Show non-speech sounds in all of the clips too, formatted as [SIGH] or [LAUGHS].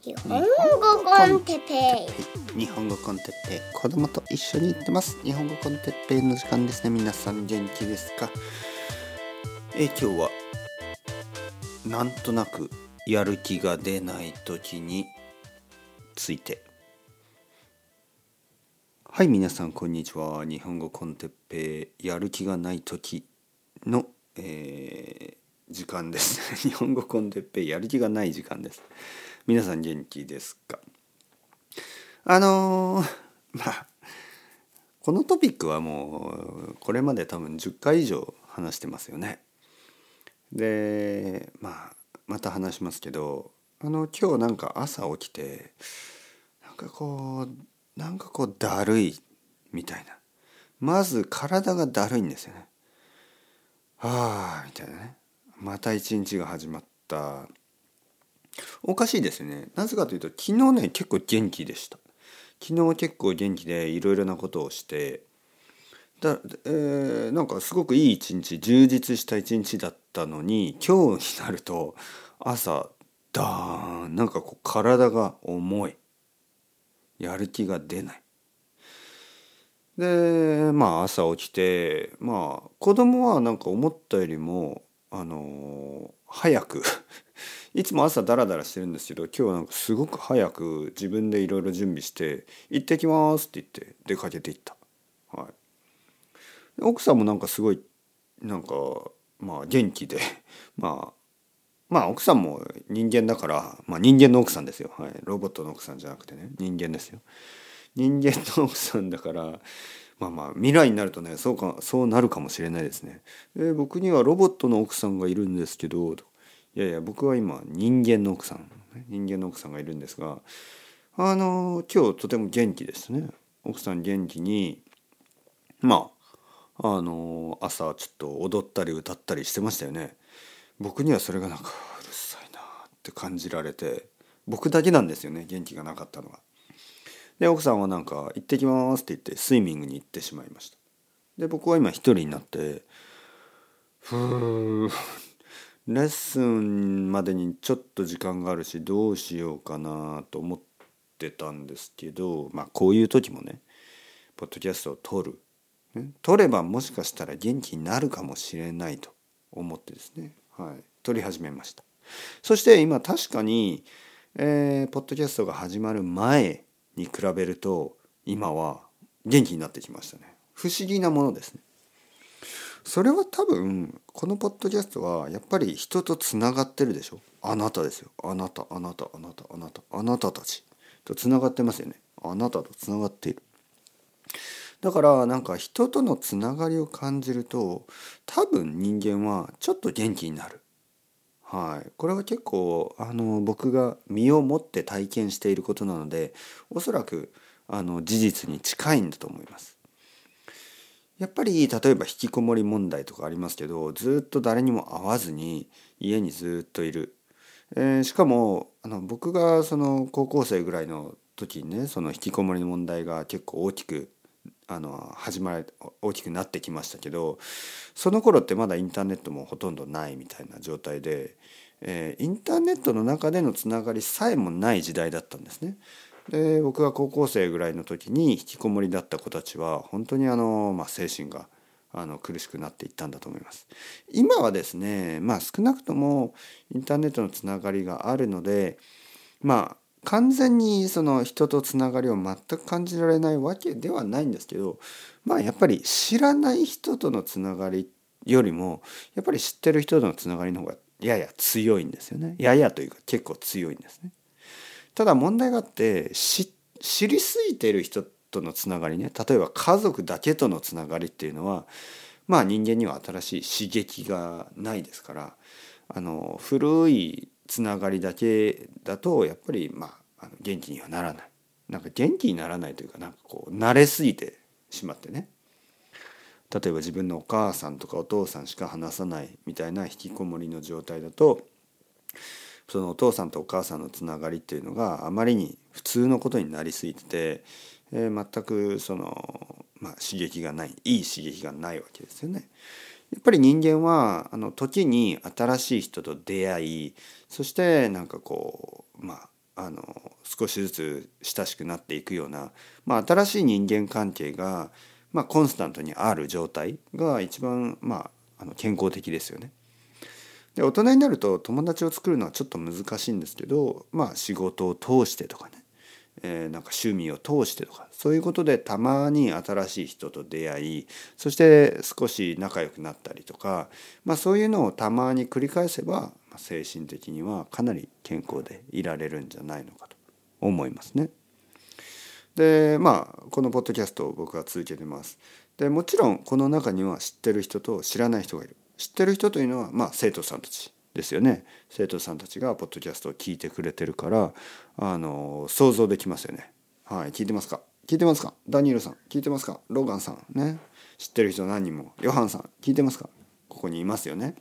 日本語コンテッペイ。日本語コンテッペイ。子供と一緒に行ってます。日本語コンテッペイの時間ですね。皆さん元気ですか？え今日はなんとなくやる気が出ない時について。はい皆さんこんにちは。日本語コンテッペイやる気がない時の、えー時間です。[LAUGHS] 日本語コンテッペイやる気がない時間です皆さん元気ですか？あのー、まあこのトピックはもうこれまで多分10回以上話してますよね。でまあまた話しますけどあの今日なんか朝起きてなんかこうなんかこうだるいみたいなまず体がだるいんですよね。はあみたいなねまた一日が始まったおかしいですね。なぜかというと昨日ね結構元気でした。昨日結構元気でいろいろなことをして。だ、えー、なんかすごくいい一日充実した一日だったのに今日になると朝ダーンなんかこう体が重い。やる気が出ない。でまあ朝起きてまあ子供はなんか思ったよりもあの早くいつも朝ダラダラしてるんですけど今日はなんかすごく早く自分でいろいろ準備して「行ってきます」って言って出かけていった。はい、奥さんもなんかすごいなんかまあ元気で [LAUGHS] まあまあ奥さんも人間だから、まあ、人間の奥さんですよ、はい、ロボットの奥さんじゃなくてね人間ですよ。人間の奥さんだからまあまあ未来になるとねそうかそうなるかもしれないですね。え僕にはロボットの奥さんがいるんですけどいやいや僕は今人間の奥さん人間の奥さんがいるんですがあの今日とても元気ですね。奥さん元気にまああの朝ちょっと踊ったり歌ったりしてましたよね。僕にはそれがなんかうるさいなって感じられて僕だけなんですよね元気がなかったのは。で奥さんはなんか「行ってきます」って言ってスイミングに行ってしまいましたで僕は今一人になってふーレッスンまでにちょっと時間があるしどうしようかなと思ってたんですけどまあこういう時もねポッドキャストを撮る、撮ればもしかしたら元気になるかもしれないと思ってですね。はい。撮り始めました。そして今確かに、えー、ポッドキャストが始まる前に比べると今は元気になってきましたね。不思議なものですね。それは多分このポッドキャストはやっぱり人とつながってるでしょ？あなたですよ。あなたあなたあなたあなた。あなたたちとつながってますよね。あなたとつながっている。だからなんか人とのつながりを感じると多分人間はちょっと元気になる。はい、これは結構あの僕が身をもって体験していることなのでおそらくあの事実に近いんだと思います。やっぱり例えば引きこもり問題とかありますけどずっと誰にも会わずに家にずっといる、えー、しかもあの僕がその高校生ぐらいの時にねその引きこもりの問題が結構大きくあの始まり大きくなってきましたけどその頃ってまだインターネットもほとんどないみたいな状態で、えー、インターネットの中でのつながりさえもない時代だったんですね。で僕が高校生ぐらいの時に引きこもりだった子たちは本当にあの、まあ、精神があの苦しくなっていったんだと思います。今はですねまあ少なくともインターネットのつながりがあるのでまあ完全にその人とつながりを全く感じられないわけではないんですけどまあやっぱり知らない人とのつながりよりもやっぱり知ってる人とのつながりの方がやや強いんですよねややというか結構強いんですね。ただ問題があって知りすぎてる人とのつながりね例えば家族だけとのつながりっていうのはまあ人間には新しい刺激がないですからあの古いつながりだけだとやっぱりまああの元気にはならない。なんか元気にならないというかなんかこう慣れすぎてしまってね。例えば自分のお母さんとかお父さんしか話さないみたいな引きこもりの状態だとそのお父さんとお母さんのつながりっていうのがあまりに普通のことになりすぎてて、えー、全くその、まあ、刺激がないいい刺激がないわけですよね。やっぱり人間はあの時に新しい人と出会いそしてなんかこうまああの少しずつ親しくなっていくような、まあ、新しい人間関係が、まあ、コンスタントにある状態が一番、まあ、あの健康的ですよね。で大人になると友達を作るのはちょっと難しいんですけど、まあ、仕事を通してとかね、えー、なんか趣味を通してとかそういうことでたまに新しい人と出会いそして少し仲良くなったりとか、まあ、そういうのをたまに繰り返せば精神的にはかなり健康でいられるんじゃないのかと思いますね。でまあこのポッドキャストを僕は続けてます。でもちろんこの中には知ってる人と知らない人がいる。知ってる人というのはまあ生徒さんたちですよね。生徒さんたちがポッドキャストを聞いてくれてるからあの想像できますよね。はい聞いてますか？聞いてますか？ダニエルさん聞いてますか？ローガンさんね。知ってる人何人も？ヨハンさん聞いてますか？ここにいますよね。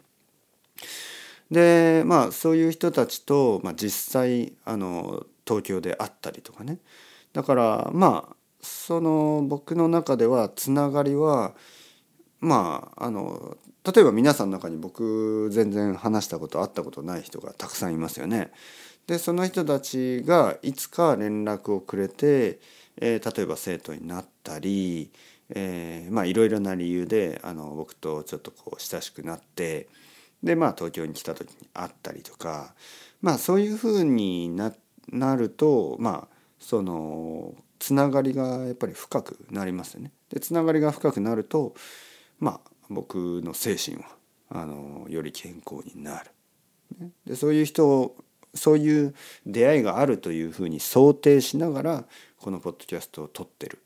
でまあそういう人たちと、まあ、実際あの東京で会ったりとかね。だからまあその僕の中ではつながりはまああの例えば皆さんの中に僕全然話したこと会ったことない人がたくさんいますよね。でその人たちがいつか連絡をくれて、えー、例えば生徒になったり、えー、まあいろいろな理由であの僕とちょっとこう親しくなってでまあ東京に来た時に会ったりとかまあそういうふうになるとまあそのつながりがやっぱり深くなりますよね。でつながりが深くなるとまあ僕の精神はあのより健康になる。でそういう人をそういう出会いがあるというふうに想定しながらこのポッドキャストを撮ってる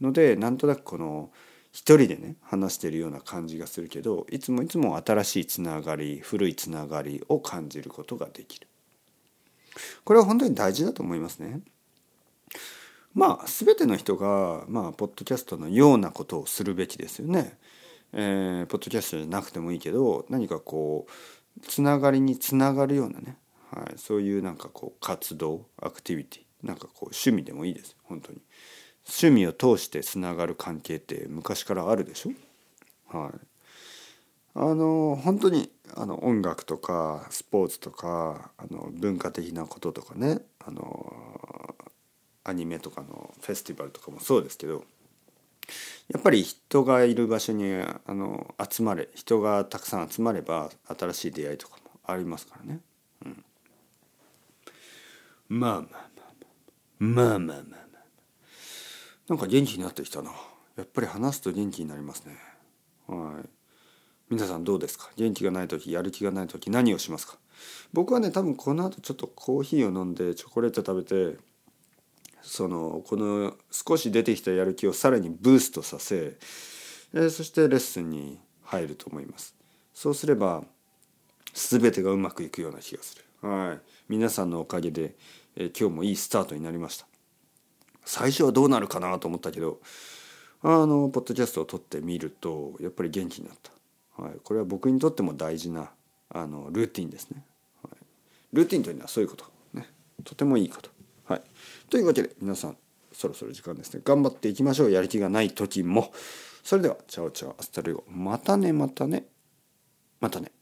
のでなんとなくこの一人でね話してるような感じがするけどいつもいつも新しいつながり古いつながりを感じることができる。これは本当に大事だと思いますね。まあ全ての人がまあポッドキャストのようなことをするべきですよね。えー、ポッドキャストじゃなくてもいいけど何かこうつながりにつながるようなね、はい、そういうなんかこう活動アクティビティなんかこう趣味でもいいです本当に。趣味を通してつながる関係って昔からあるでしょ？はい。あの本当にあの音楽とかスポーツとかあの文化的なこととかねあのアニメとかのフェスティバルとかもそうですけどやっぱり人がいる場所にあの集まれ人がたくさん集まれば新しい出会いとかもありますからね。うん、まあまあまあまあまあまあまあ、まあ、なんか元気になってきたな。やっぱり話すと元気になりますね。はい。皆さんどうですか？元気がない時やる気がない時何をしますか？僕はね多分この後ちょっとコーヒーを飲んでチョコレート食べてそのこの少し出てきたやる気をさらにブーストさせ、え、そしてレッスンに入ると思います。そうすれば全てがうまくいくような気がする。はい。皆さんのおかげで、え、今日もいいスタートになりました。最初はどうなるかなと思ったけどあのポッドキャストを撮ってみるとやっぱり元気になった、はい、これは僕にとっても大事なあのルーティンですね、はい、ルーティンというのはそういうこと。ね。とてもいいこと。はい。というわけで皆さんそろそろ時間ですね。頑張っていきましょう。やる気がない時も。それではチャオチャオ hasta luego またねまたね。またね。